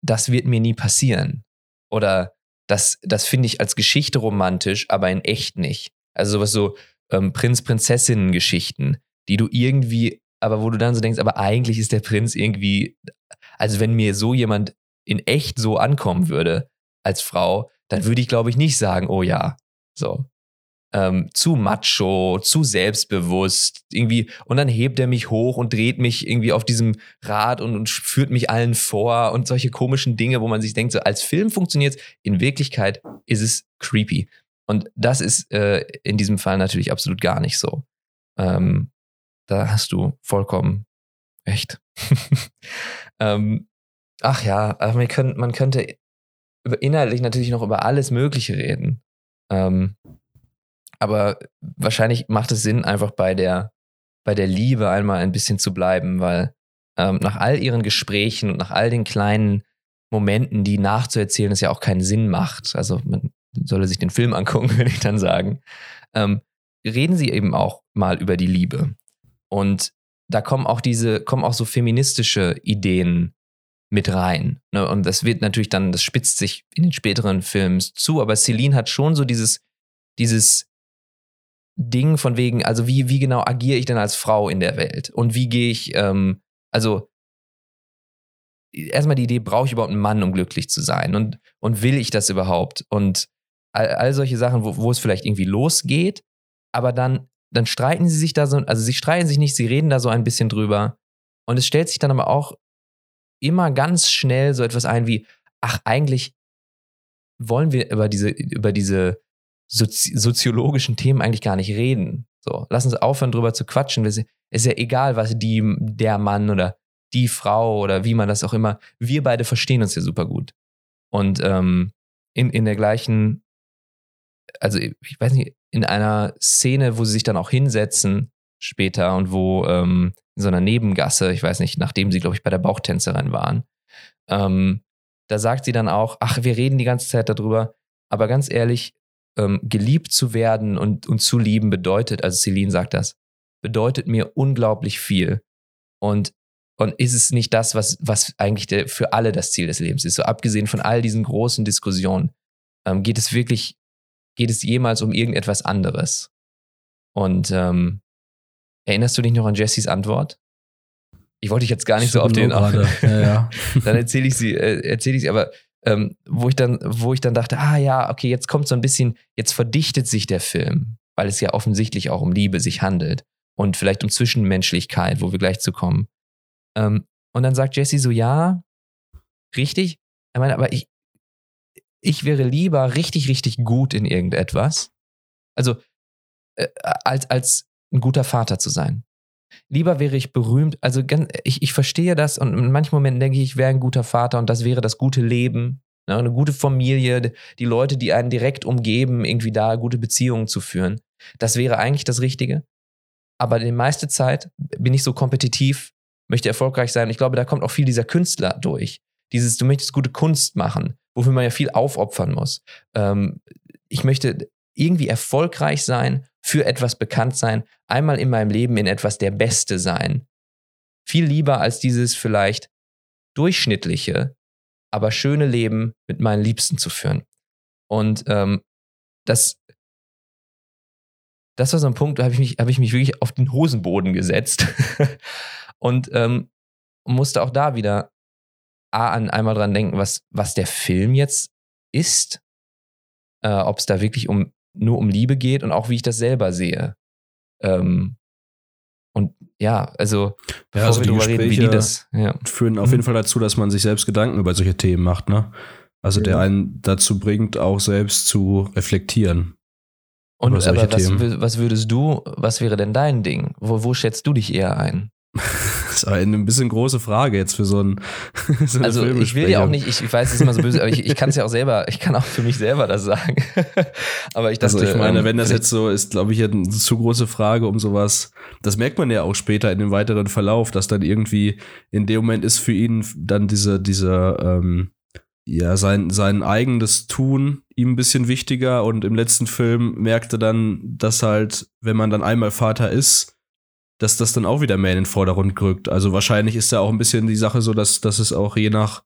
das wird mir nie passieren. Oder das, das finde ich als Geschichte romantisch, aber in echt nicht. Also sowas so ähm, Prinz-Prinzessinnen-Geschichten, die du irgendwie, aber wo du dann so denkst, aber eigentlich ist der Prinz irgendwie, also wenn mir so jemand in echt so ankommen würde als Frau, dann würde ich, glaube ich, nicht sagen, oh ja. So ähm, zu macho, zu selbstbewusst, irgendwie, und dann hebt er mich hoch und dreht mich irgendwie auf diesem Rad und, und führt mich allen vor und solche komischen Dinge, wo man sich denkt, so als Film funktioniert in Wirklichkeit ist es creepy. Und das ist äh, in diesem Fall natürlich absolut gar nicht so. Ähm, da hast du vollkommen recht. [laughs] ähm, ach ja, man könnte, man könnte inhaltlich natürlich noch über alles Mögliche reden. Ähm, aber wahrscheinlich macht es Sinn, einfach bei der, bei der Liebe einmal ein bisschen zu bleiben, weil ähm, nach all ihren Gesprächen und nach all den kleinen Momenten, die nachzuerzählen, es ja auch keinen Sinn macht. Also man solle sich den Film angucken, [laughs] würde ich dann sagen. Ähm, reden sie eben auch mal über die Liebe. Und da kommen auch diese, kommen auch so feministische Ideen mit rein. Ne? Und das wird natürlich dann, das spitzt sich in den späteren Filmen zu, aber Celine hat schon so dieses, dieses Ding von wegen, also wie, wie genau agiere ich denn als Frau in der Welt? Und wie gehe ich, ähm, also erstmal die Idee, brauche ich überhaupt einen Mann, um glücklich zu sein? Und, und will ich das überhaupt? Und all, all solche Sachen, wo, wo es vielleicht irgendwie losgeht, aber dann, dann streiten sie sich da so, also sie streiten sich nicht, sie reden da so ein bisschen drüber. Und es stellt sich dann aber auch immer ganz schnell so etwas ein wie, ach, eigentlich wollen wir über diese, über diese sozi soziologischen Themen eigentlich gar nicht reden. So, lass uns aufhören, drüber zu quatschen. Es ist ja egal, was die, der Mann oder die Frau oder wie man das auch immer, wir beide verstehen uns ja super gut. Und ähm, in, in der gleichen, also ich weiß nicht, in einer Szene, wo sie sich dann auch hinsetzen später und wo ähm, in so einer Nebengasse, ich weiß nicht, nachdem sie, glaube ich, bei der Bauchtänzerin waren, ähm, da sagt sie dann auch, ach, wir reden die ganze Zeit darüber, aber ganz ehrlich, ähm, geliebt zu werden und, und zu lieben bedeutet, also Celine sagt das, bedeutet mir unglaublich viel. Und, und ist es nicht das, was, was eigentlich der, für alle das Ziel des Lebens ist? So abgesehen von all diesen großen Diskussionen, ähm, geht es wirklich, geht es jemals um irgendetwas anderes? Und ähm, erinnerst du dich noch an Jessys Antwort? Ich wollte dich jetzt gar nicht so auf den. Auf, [laughs] ja, ja. dann erzähle ich sie, äh, erzähle ich sie, aber ähm, wo ich dann, wo ich dann dachte, ah ja, okay, jetzt kommt so ein bisschen, jetzt verdichtet sich der Film, weil es ja offensichtlich auch um Liebe sich handelt und vielleicht um Zwischenmenschlichkeit, wo wir gleich zu kommen. Ähm, und dann sagt Jesse so, ja, richtig. Ich meine, aber ich, ich wäre lieber richtig, richtig gut in irgendetwas. Also, äh, als, als ein guter Vater zu sein. Lieber wäre ich berühmt, also ganz, ich, ich verstehe das und in manchen Momenten denke ich, ich wäre ein guter Vater und das wäre das gute Leben, ne, eine gute Familie, die Leute, die einen direkt umgeben, irgendwie da gute Beziehungen zu führen. Das wäre eigentlich das Richtige. Aber die meiste Zeit bin ich so kompetitiv, möchte erfolgreich sein. Ich glaube, da kommt auch viel dieser Künstler durch. Dieses, du möchtest gute Kunst machen, wofür man ja viel aufopfern muss. Ähm, ich möchte irgendwie erfolgreich sein für etwas bekannt sein, einmal in meinem Leben in etwas der Beste sein. Viel lieber als dieses vielleicht durchschnittliche, aber schöne Leben mit meinen Liebsten zu führen. Und ähm, das, das war so ein Punkt, da habe ich, mich, hab ich mich wirklich auf den Hosenboden gesetzt [laughs] und ähm, musste auch da wieder A, an einmal dran denken, was, was der Film jetzt ist, äh, ob es da wirklich um nur um Liebe geht und auch wie ich das selber sehe. Ähm, und ja, also, ja, also wir Gespräche reden, wie die das ja. führen auf jeden mhm. Fall dazu, dass man sich selbst Gedanken über solche Themen macht, ne? Also ja. der einen dazu bringt, auch selbst zu reflektieren. Und aber was, was, würdest du, was wäre denn dein Ding? Wo, wo schätzt du dich eher ein? [laughs] Das war eine bisschen große Frage jetzt für so ein [laughs] so Also ich will ja auch nicht, ich, ich weiß, es ist immer so böse, aber ich, ich kann es ja auch selber, ich kann auch für mich selber das sagen. [laughs] aber ich dachte, also ich meine, ähm, wenn das jetzt so ist, glaube ich, eine zu große Frage um sowas. Das merkt man ja auch später in dem weiteren Verlauf, dass dann irgendwie in dem Moment ist für ihn dann diese, diese, ähm, ja, sein, sein eigenes Tun ihm ein bisschen wichtiger und im letzten Film merkte dann, dass halt, wenn man dann einmal Vater ist, dass das dann auch wieder mehr in den Vordergrund rückt. Also wahrscheinlich ist da auch ein bisschen die Sache so, dass, dass es auch je nach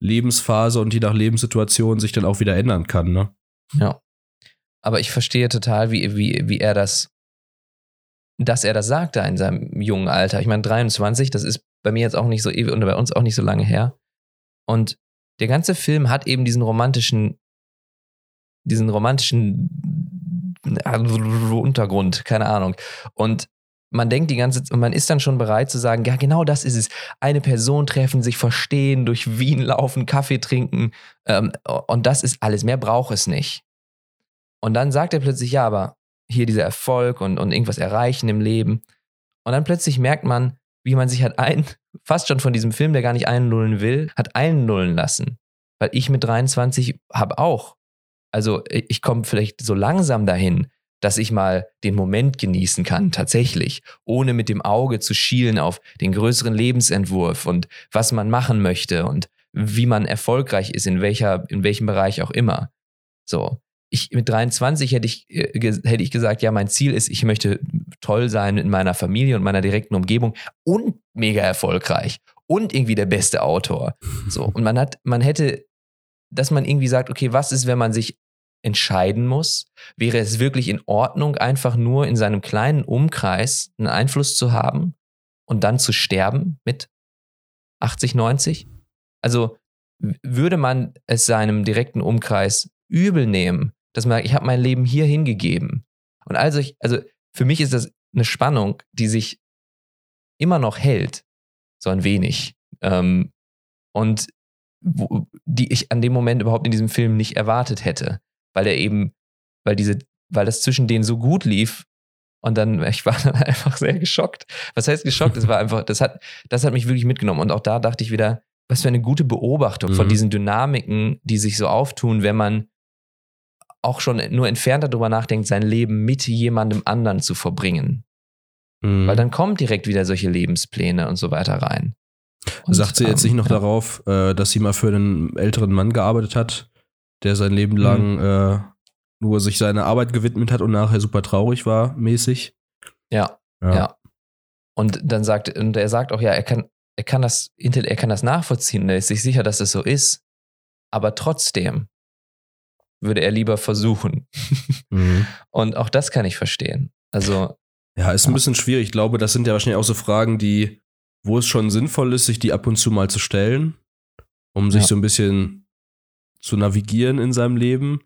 Lebensphase und je nach Lebenssituation sich dann auch wieder ändern kann, ne? Ja. Aber ich verstehe total, wie, wie, wie er das, dass er das sagte in seinem jungen Alter. Ich meine, 23, das ist bei mir jetzt auch nicht so ewig und bei uns auch nicht so lange her. Und der ganze Film hat eben diesen romantischen, diesen romantischen Untergrund, keine Ahnung. Und man denkt die ganze Zeit, man ist dann schon bereit zu sagen, ja, genau das ist es. Eine Person treffen, sich verstehen, durch Wien laufen, Kaffee trinken. Ähm, und das ist alles. Mehr braucht es nicht. Und dann sagt er plötzlich, ja, aber hier dieser Erfolg und, und irgendwas erreichen im Leben. Und dann plötzlich merkt man, wie man sich hat ein, [laughs] fast schon von diesem Film, der gar nicht einnullen will, hat einnullen lassen. Weil ich mit 23 habe auch. Also ich komme vielleicht so langsam dahin, dass ich mal den Moment genießen kann, tatsächlich, ohne mit dem Auge zu schielen auf den größeren Lebensentwurf und was man machen möchte und wie man erfolgreich ist, in welcher, in welchem Bereich auch immer. So. Ich, mit 23 hätte ich, äh, hätte ich gesagt, ja, mein Ziel ist, ich möchte toll sein in meiner Familie und meiner direkten Umgebung und mega erfolgreich und irgendwie der beste Autor. So. Und man hat, man hätte, dass man irgendwie sagt, okay, was ist, wenn man sich entscheiden muss? Wäre es wirklich in Ordnung, einfach nur in seinem kleinen Umkreis einen Einfluss zu haben und dann zu sterben mit 80, 90? Also würde man es seinem direkten Umkreis übel nehmen, dass man, ich habe mein Leben hier hingegeben. Und also, ich, also für mich ist das eine Spannung, die sich immer noch hält, so ein wenig. Ähm, und wo, die ich an dem Moment überhaupt in diesem Film nicht erwartet hätte weil er eben, weil diese, weil das zwischen denen so gut lief. Und dann, ich war [laughs] dann einfach sehr geschockt. Was heißt geschockt? Es war einfach, das hat, das hat mich wirklich mitgenommen. Und auch da dachte ich wieder, was für eine gute Beobachtung mhm. von diesen Dynamiken, die sich so auftun, wenn man auch schon nur entfernter darüber nachdenkt, sein Leben mit jemandem anderen zu verbringen. Mhm. Weil dann kommen direkt wieder solche Lebenspläne und so weiter rein. Und, Sagt sie jetzt ähm, nicht noch ja. darauf, äh, dass sie mal für einen älteren Mann gearbeitet hat, der sein Leben lang mhm. äh, nur sich seiner Arbeit gewidmet hat und nachher super traurig war, mäßig. Ja, ja. ja. Und dann sagt, und er sagt auch, ja, er kann, er kann das, er kann das nachvollziehen, er ist sich sicher, dass es so ist. Aber trotzdem würde er lieber versuchen. Mhm. [laughs] Und auch das kann ich verstehen. Also. Ja, ist ein bisschen schwierig. Ich glaube, das sind ja wahrscheinlich auch so Fragen, die, wo es schon sinnvoll ist, sich die ab und zu mal zu stellen, um sich ja. so ein bisschen zu navigieren in seinem Leben,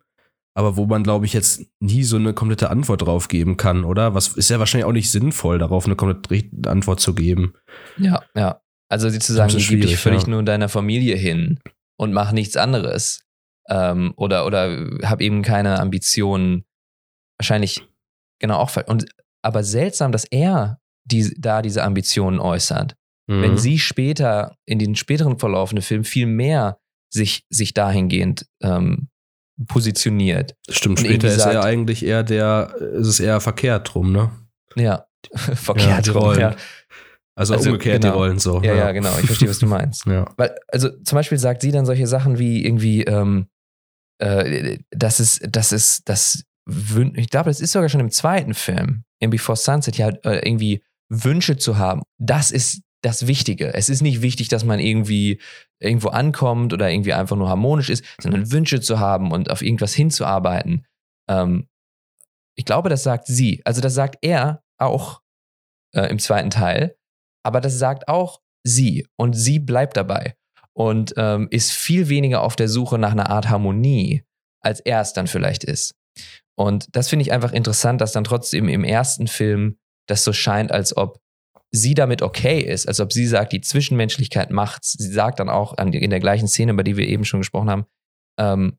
aber wo man, glaube ich, jetzt nie so eine komplette Antwort drauf geben kann, oder? Was ist ja wahrscheinlich auch nicht sinnvoll, darauf eine komplette Antwort zu geben. Ja, ja. Also sie zu sagen, ich gebe dich völlig ja. nur deiner Familie hin und mach nichts anderes. Ähm, oder oder habe eben keine Ambitionen. Wahrscheinlich, genau, auch. Und, aber seltsam, dass er die, da diese Ambitionen äußert. Mhm. Wenn sie später, in den späteren verlaufenden Filmen viel mehr sich, sich dahingehend ähm, positioniert. Stimmt, später ist sagt, er eigentlich eher der, ist es eher verkehrt drum, ne? Ja, [laughs] verkehrt ja, rum, ja. Also, also, umgekehrt genau. die Rollen so. Ja, ja, ja, genau. Ich verstehe, was du meinst. [laughs] ja. Weil, also zum Beispiel sagt sie dann solche Sachen wie irgendwie, ähm, äh, das ist, das ist, das, ich glaube, das ist sogar schon im zweiten Film, in Before Sunset, ja, äh, irgendwie Wünsche zu haben. Das ist das Wichtige. Es ist nicht wichtig, dass man irgendwie irgendwo ankommt oder irgendwie einfach nur harmonisch ist, sondern Wünsche zu haben und auf irgendwas hinzuarbeiten. Ähm, ich glaube, das sagt sie. Also das sagt er auch äh, im zweiten Teil, aber das sagt auch sie und sie bleibt dabei und ähm, ist viel weniger auf der Suche nach einer Art Harmonie, als er es dann vielleicht ist. Und das finde ich einfach interessant, dass dann trotzdem im ersten Film das so scheint, als ob sie damit okay ist, als ob sie sagt, die Zwischenmenschlichkeit macht's. Sie sagt dann auch in der gleichen Szene, über die wir eben schon gesprochen haben, ähm,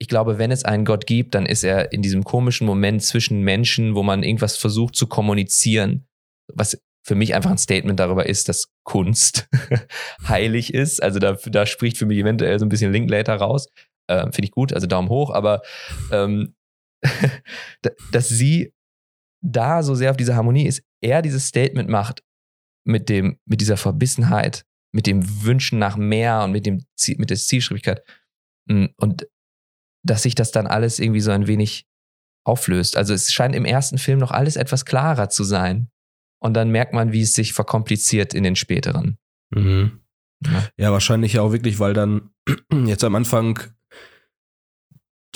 ich glaube, wenn es einen Gott gibt, dann ist er in diesem komischen Moment zwischen Menschen, wo man irgendwas versucht zu kommunizieren, was für mich einfach ein Statement darüber ist, dass Kunst [laughs] heilig ist. Also da, da spricht für mich eventuell so ein bisschen Linklater raus. Ähm, Finde ich gut, also Daumen hoch, aber ähm, [laughs] dass sie da so sehr auf dieser Harmonie ist, er dieses Statement macht mit dem, mit dieser Verbissenheit, mit dem Wünschen nach mehr und mit dem Ziel, mit der Zielstrebigkeit. Mm, und dass sich das dann alles irgendwie so ein wenig auflöst. Also es scheint im ersten Film noch alles etwas klarer zu sein. Und dann merkt man, wie es sich verkompliziert in den späteren. Mhm. Ja. ja, wahrscheinlich auch wirklich, weil dann [clears throat] jetzt am Anfang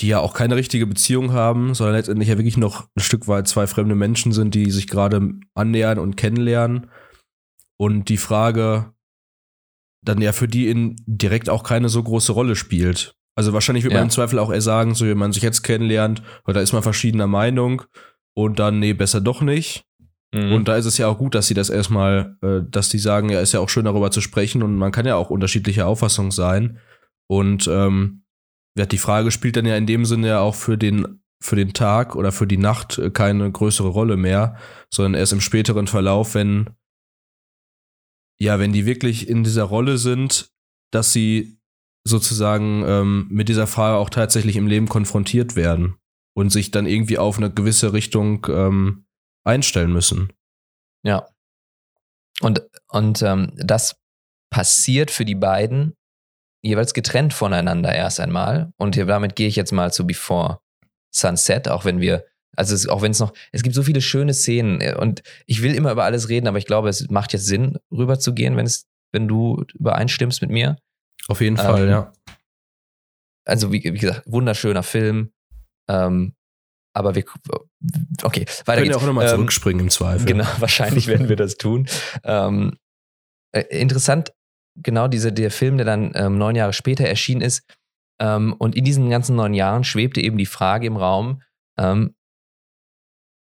die ja auch keine richtige Beziehung haben, sondern letztendlich ja wirklich noch ein Stück weit zwei fremde Menschen sind, die sich gerade annähern und kennenlernen. Und die Frage dann ja für die in direkt auch keine so große Rolle spielt. Also wahrscheinlich wird ja. man im Zweifel auch eher sagen, so wenn man sich jetzt kennenlernt, oder da ist man verschiedener Meinung und dann, nee, besser doch nicht. Mhm. Und da ist es ja auch gut, dass sie das erstmal, äh, dass die sagen, ja, ist ja auch schön darüber zu sprechen und man kann ja auch unterschiedlicher Auffassung sein. Und ähm, die Frage spielt dann ja in dem Sinne ja auch für den, für den Tag oder für die Nacht äh, keine größere Rolle mehr, sondern erst im späteren Verlauf, wenn, ja, wenn die wirklich in dieser Rolle sind, dass sie sozusagen ähm, mit dieser Frage auch tatsächlich im Leben konfrontiert werden und sich dann irgendwie auf eine gewisse Richtung ähm, einstellen müssen. Ja. Und, und ähm, das passiert für die beiden jeweils getrennt voneinander erst einmal. Und hier, damit gehe ich jetzt mal zu Before Sunset, auch wenn wir, also es, auch wenn es noch, es gibt so viele schöne Szenen äh, und ich will immer über alles reden, aber ich glaube, es macht jetzt Sinn, rüber zu gehen, wenn es, wenn du übereinstimmst mit mir. Auf jeden Fall, ähm, ja. Also, wie, wie, gesagt, wunderschöner Film. Ähm, aber wir, okay, weiter Können geht's. Wir auch nochmal ähm, zurückspringen im Zweifel. Genau, [laughs] wahrscheinlich werden wir das tun. Ähm, äh, interessant genau diese, der Film, der dann ähm, neun Jahre später erschienen ist. Ähm, und in diesen ganzen neun Jahren schwebte eben die Frage im Raum, ähm,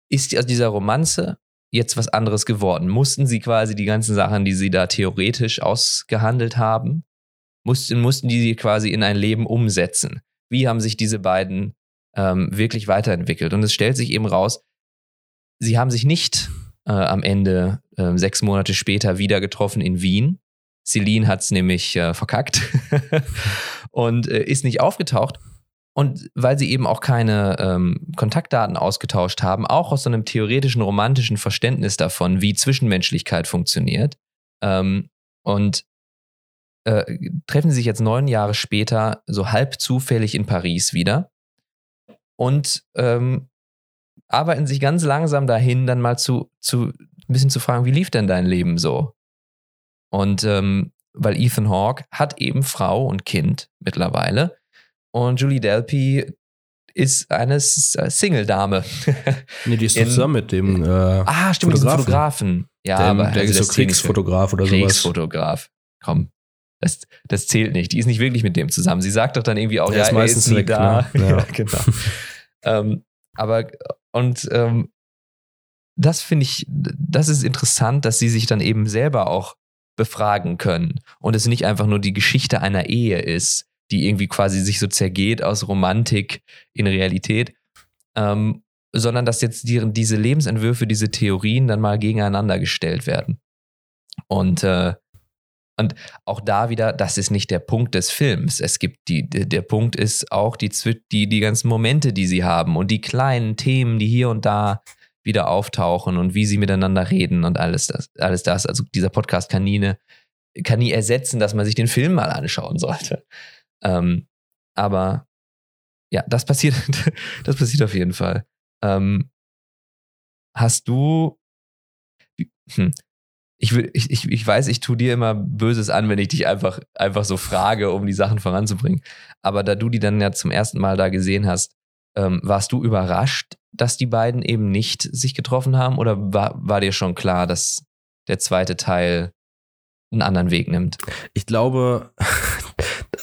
ist aus dieser Romanze jetzt was anderes geworden? Mussten sie quasi die ganzen Sachen, die sie da theoretisch ausgehandelt haben, mussten, mussten die sie quasi in ein Leben umsetzen? Wie haben sich diese beiden ähm, wirklich weiterentwickelt? Und es stellt sich eben raus, sie haben sich nicht äh, am Ende äh, sechs Monate später wieder getroffen in Wien, Celine hat es nämlich äh, verkackt [laughs] und äh, ist nicht aufgetaucht. Und weil sie eben auch keine ähm, Kontaktdaten ausgetauscht haben, auch aus so einem theoretischen, romantischen Verständnis davon, wie Zwischenmenschlichkeit funktioniert, ähm, und äh, treffen sie sich jetzt neun Jahre später so halb zufällig in Paris wieder und ähm, arbeiten sich ganz langsam dahin, dann mal zu, zu ein bisschen zu fragen, wie lief denn dein Leben so? Und ähm, weil Ethan Hawke hat eben Frau und Kind mittlerweile. Und Julie Delpy ist eine äh, Single-Dame. [laughs] nee, die ist In, zusammen mit dem äh, Ah, stimmt, Fotografen. Fotografen. Ja, der, aber der also ist so Kriegsfotograf oder sowas. Kriegsfotograf. Komm, das, das zählt nicht. Die ist nicht wirklich mit dem zusammen. Sie sagt doch dann irgendwie auch, der ja, ist meistens ist nie weg, da. Ne? [laughs] Ja. genau. ähm, aber und ähm, das finde ich, das ist interessant, dass sie sich dann eben selber auch befragen können und es nicht einfach nur die Geschichte einer Ehe ist, die irgendwie quasi sich so zergeht aus Romantik in Realität, ähm, sondern dass jetzt die, diese Lebensentwürfe, diese Theorien dann mal gegeneinander gestellt werden. Und, äh, und auch da wieder, das ist nicht der Punkt des Films. Es gibt die, der Punkt ist auch die, die, die ganzen Momente, die sie haben und die kleinen Themen, die hier und da wieder auftauchen und wie sie miteinander reden und alles das. Alles das. Also dieser Podcast eine, kann nie ersetzen, dass man sich den Film mal anschauen sollte. Ähm, aber ja, das passiert, [laughs] das passiert auf jeden Fall. Ähm, hast du, hm, ich, will, ich, ich, ich weiß, ich tue dir immer Böses an, wenn ich dich einfach, einfach so frage, um die Sachen voranzubringen. Aber da du die dann ja zum ersten Mal da gesehen hast, ähm, warst du überrascht, dass die beiden eben nicht sich getroffen haben? Oder war, war dir schon klar, dass der zweite Teil einen anderen Weg nimmt? Ich glaube,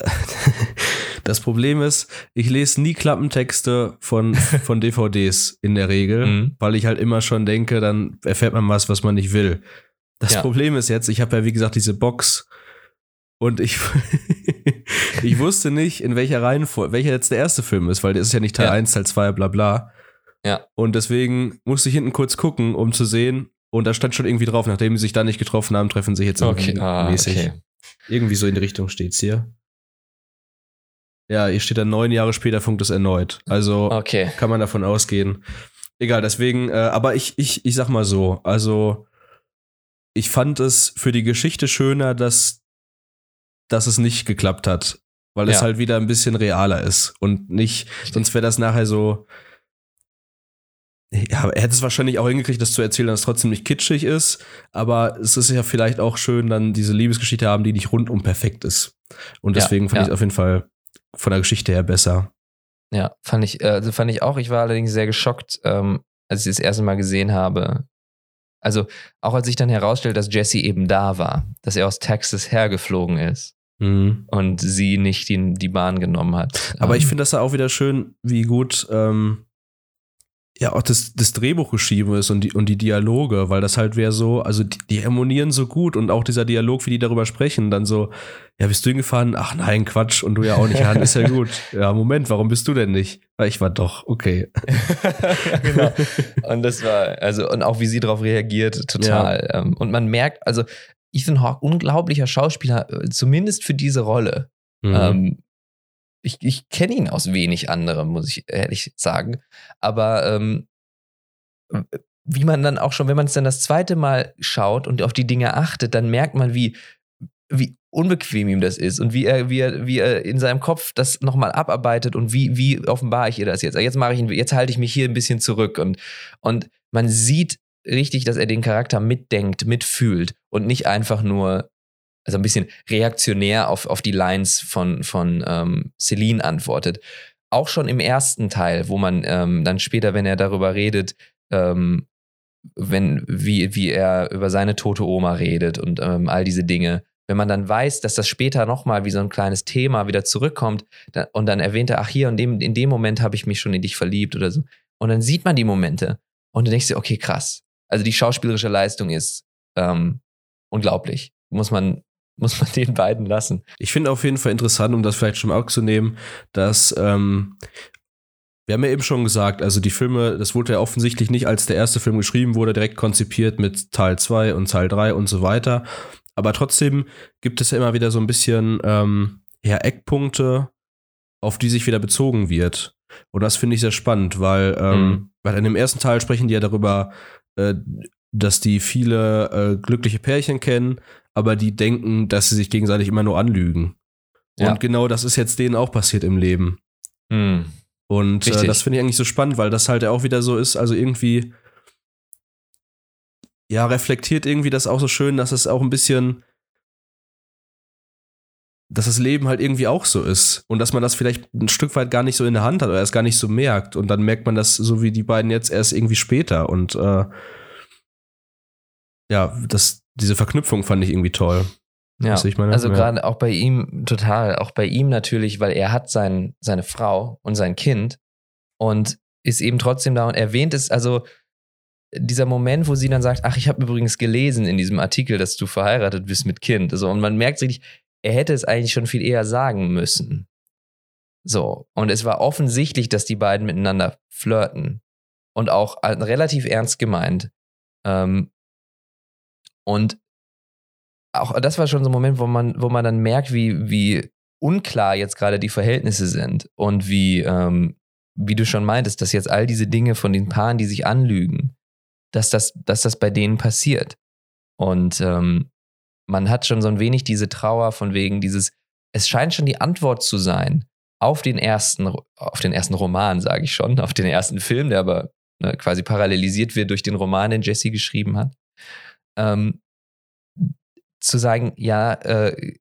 [laughs] das Problem ist, ich lese nie Klappentexte von, von DVDs in der Regel, mhm. weil ich halt immer schon denke, dann erfährt man was, was man nicht will. Das ja. Problem ist jetzt, ich habe ja wie gesagt diese Box und ich, [laughs] ich wusste nicht, in welcher Reihenfolge, welcher jetzt der erste Film ist, weil der ist ja nicht Teil ja. 1, Teil 2, bla bla. Ja. Und deswegen musste ich hinten kurz gucken, um zu sehen, Und da stand schon irgendwie drauf, nachdem sie sich da nicht getroffen haben, treffen sie jetzt Okay, ah, mäßig. okay. Irgendwie so in die Richtung steht's hier. Ja, hier steht dann neun Jahre später funkt es erneut. Also Okay. kann man davon ausgehen. Egal, deswegen, äh, aber ich, ich, ich sag mal so, also ich fand es für die Geschichte schöner, dass, dass es nicht geklappt hat. Weil es Ja. halt wieder ein bisschen realer ist und nicht, sonst wäre das nachher so. Ja, er hätte es wahrscheinlich auch hingekriegt, das zu erzählen, dass es trotzdem nicht kitschig ist, aber es ist ja vielleicht auch schön, dann diese Liebesgeschichte haben, die nicht rundum perfekt ist. Und Ja, deswegen fand ja. ich es auf jeden Fall von der Geschichte her besser. Ja, fand ich, äh, also fand ich auch. Ich war allerdings sehr geschockt, ähm, als ich das erste Mal gesehen habe. Also auch als sich dann herausstellt, dass Jesse eben da war, dass er aus Texas hergeflogen ist Mhm. und sie nicht die, die Bahn genommen hat. Aber Ähm, ich finde das ja auch wieder schön, wie gut ähm, ja auch das, das Drehbuch geschrieben ist und die, und die Dialoge, weil das halt wäre so, also die, die harmonieren so gut und auch dieser Dialog, wie die darüber sprechen, dann so, ja, bist du hingefahren? Ach nein, Quatsch, und du ja auch nicht, ja, ist ja [laughs] gut. Ja, Moment, warum bist du denn nicht? Ja, ich war doch, okay. ja, [laughs] genau. Und das war, also, und auch wie sie darauf reagiert, total. Ähm, und man merkt, also Ethan Hawke, unglaublicher Schauspieler, äh, zumindest für diese Rolle. Mhm. Ähm, ich ich kenne ihn aus wenig anderem, muss ich ehrlich sagen. Aber ähm, wie man dann auch schon, wenn man es dann das zweite Mal schaut und auf die Dinge achtet, dann merkt man, wie, wie unbequem ihm das ist und wie er, wie er, wie er in seinem Kopf das nochmal abarbeitet und wie, wie offenbare ich ihr das jetzt. Jetzt mache ich ihn, jetzt halte ich mich hier ein bisschen zurück und, und man sieht richtig, dass er den Charakter mitdenkt, mitfühlt und nicht einfach nur, also ein bisschen reaktionär auf, auf die Lines von, von ähm, Celine antwortet. Auch schon im ersten Teil, wo man ähm, dann später, wenn er darüber redet, ähm, wenn, wie, wie er über seine tote Oma redet und ähm, all diese Dinge. Wenn man dann weiß, dass das später nochmal wie so ein kleines Thema wieder zurückkommt da, und dann erwähnt er, ach hier, in dem, in dem Moment habe ich mich schon in dich verliebt oder so. Und dann sieht man die Momente und du denkst dir, okay, krass. Also die schauspielerische Leistung ist ähm, unglaublich. Muss man, [laughs] muss man den beiden lassen. Ich finde auf jeden Fall interessant, um das vielleicht schon mal aufzunehmen, dass ähm, wir haben ja eben schon gesagt, also die Filme, das wurde ja offensichtlich nicht, als der erste Film geschrieben wurde, direkt konzipiert mit Teil 2 und Teil 3 und so weiter. Aber trotzdem gibt es ja immer wieder so ein bisschen ähm, ja, Eckpunkte, auf die sich wieder bezogen wird. Und das finde ich sehr spannend, weil, ähm, Mhm. weil in dem ersten Teil sprechen die ja darüber, äh, dass die viele äh, glückliche Pärchen kennen, aber die denken, dass sie sich gegenseitig immer nur anlügen. Ja. Und genau das ist jetzt denen auch passiert im Leben. Hm. Und äh, das finde ich eigentlich so spannend, weil das halt auch wieder so ist, also irgendwie, ja, reflektiert irgendwie das auch so schön, dass es auch ein bisschen, dass das Leben halt irgendwie auch so ist und dass man das vielleicht ein Stück weit gar nicht so in der Hand hat oder es gar nicht so merkt und dann merkt man das so wie die beiden jetzt erst irgendwie später und äh, ja, das, diese Verknüpfung fand ich irgendwie toll. Ja, also Ja. gerade auch bei ihm total, auch bei ihm natürlich, weil er hat sein, seine Frau und sein Kind und ist eben trotzdem da und erwähnt es, also dieser Moment, wo sie dann sagt, ach, ich habe übrigens gelesen in diesem Artikel, dass du verheiratet bist mit Kind. Also, und man merkt richtig, er hätte es eigentlich schon viel eher sagen müssen. So, und es war offensichtlich, dass die beiden miteinander flirten und auch äh, relativ ernst gemeint. Ähm, und auch das war schon so ein Moment, wo man, wo man dann merkt, wie, wie unklar jetzt gerade die Verhältnisse sind und wie, ähm, wie du schon meintest, dass jetzt all diese Dinge von den Paaren, die sich anlügen, dass das, dass das bei denen passiert. Und ähm, man hat schon so ein wenig diese Trauer von wegen dieses, es scheint schon die Antwort zu sein auf den ersten, auf den ersten Roman, sage ich schon, auf den ersten Film, der aber ne, quasi parallelisiert wird durch den Roman, den Jesse geschrieben hat. Ähm, zu sagen, ja, äh,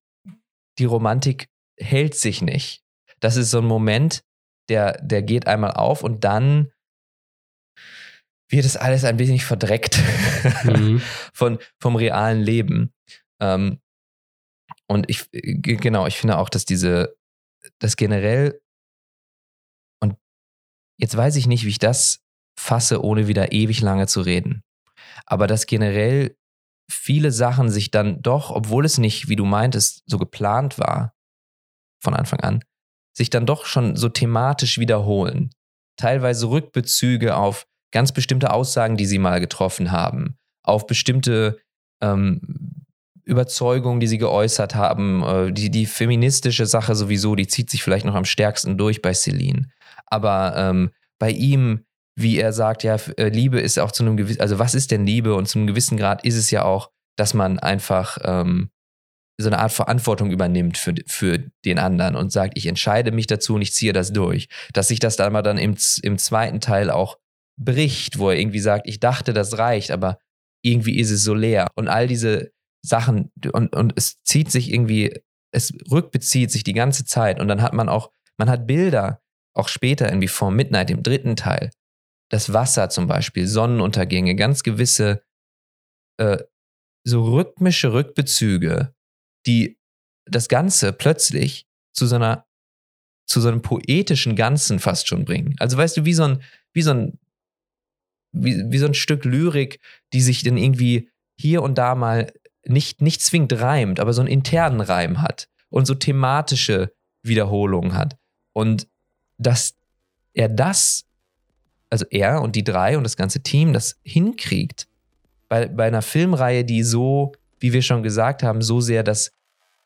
die Romantik hält sich nicht. Das ist so ein Moment, der, der geht einmal auf und dann wird es alles ein wenig verdreckt Mhm. [laughs] von, vom realen Leben. Ähm, und ich, genau, ich finde auch, dass diese, das generell, und jetzt weiß ich nicht, wie ich das fasse, ohne wieder ewig lange zu reden. Aber dass generell viele Sachen sich dann doch, obwohl es nicht, wie du meintest, so geplant war, von Anfang an, sich dann doch schon so thematisch wiederholen. Teilweise Rückbezüge auf ganz bestimmte Aussagen, die sie mal getroffen haben, auf bestimmte ähm, Überzeugungen, die sie geäußert haben. Äh, die, die feministische Sache sowieso, die zieht sich vielleicht noch am stärksten durch bei Celine. Aber ähm, bei ihm, wie er sagt, ja, äh, Liebe ist auch zu einem gewissen, also was ist denn Liebe? Und zu einem gewissen Grad ist es ja auch, dass man einfach ähm, so eine Art Verantwortung übernimmt für, für den anderen und sagt, ich entscheide mich dazu und ich ziehe das durch. Dass sich das dann mal dann im, im zweiten Teil auch bricht, wo er irgendwie sagt, ich dachte, das reicht, aber irgendwie ist es so leer. Und all diese Sachen, und, und es zieht sich irgendwie, es rückbezieht sich die ganze Zeit. Und dann hat man auch, man hat Bilder, auch später irgendwie vor Midnight, im dritten Teil. Das Wasser zum Beispiel, Sonnenuntergänge, ganz gewisse äh, so rhythmische Rückbezüge die das Ganze plötzlich zu so einer, zu so einem poetischen Ganzen fast schon bringen. Also weißt du, wie so ein, wie so ein, wie, wie so ein Stück Lyrik, die sich dann irgendwie hier und da mal nicht, nicht zwingend reimt, aber so einen internen Reim hat und so thematische Wiederholungen hat. Und dass er das, also er und die drei und das ganze Team das hinkriegt, bei, bei einer Filmreihe, die so wie wir schon gesagt haben, so sehr dass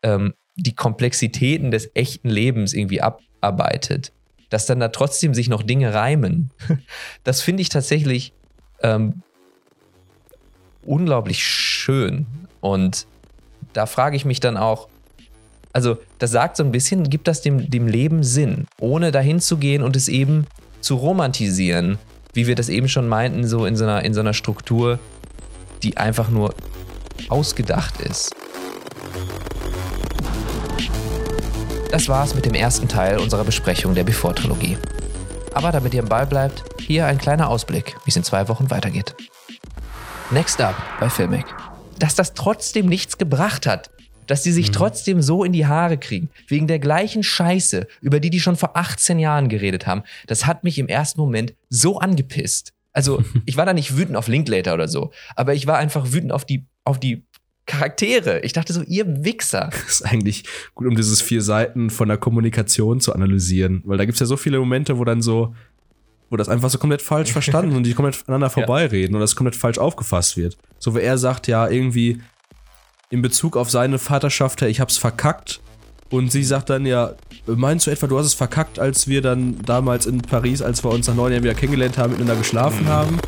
ähm, die Komplexitäten des echten Lebens irgendwie abarbeitet, dass dann da trotzdem sich noch Dinge reimen. [laughs] Das finde ich tatsächlich ähm, unglaublich schön. Und da frage ich mich dann auch, also das sagt so ein bisschen, gibt das dem, dem Leben Sinn, ohne dahin zu gehen und es eben zu romantisieren, wie wir das eben schon meinten, so in so einer, in so einer Struktur, die einfach nur ausgedacht ist. Das war's mit dem ersten Teil unserer Besprechung der Before-Trilogie. Aber damit ihr im Ball bleibt, hier ein kleiner Ausblick, wie es in zwei Wochen weitergeht. Next up bei Filmic. Dass das trotzdem nichts gebracht hat. Dass die sich mhm. trotzdem so in die Haare kriegen. Wegen der gleichen Scheiße, über die die schon vor 18 Jahren geredet haben. Das hat mich im ersten Moment so angepisst. Also, [laughs] ich war da nicht wütend auf Linklater oder so, aber ich war einfach wütend auf die, auf die Charaktere. Ich dachte so, ihr Wichser. [laughs] Das ist eigentlich gut, um dieses vier Seiten von der Kommunikation zu analysieren, weil da gibt es ja so viele Momente, wo dann so, wo das einfach so komplett falsch verstanden [laughs] und die komplett aneinander vorbeireden ja. und das komplett falsch aufgefasst wird. So wie er sagt ja irgendwie in Bezug auf seine Vaterschaft, ich hab's verkackt. Und sie sagt dann ja, meinst du etwa, du hast es verkackt, als wir dann damals in Paris, als wir uns nach neun Jahren wieder kennengelernt haben, miteinander geschlafen mhm. haben?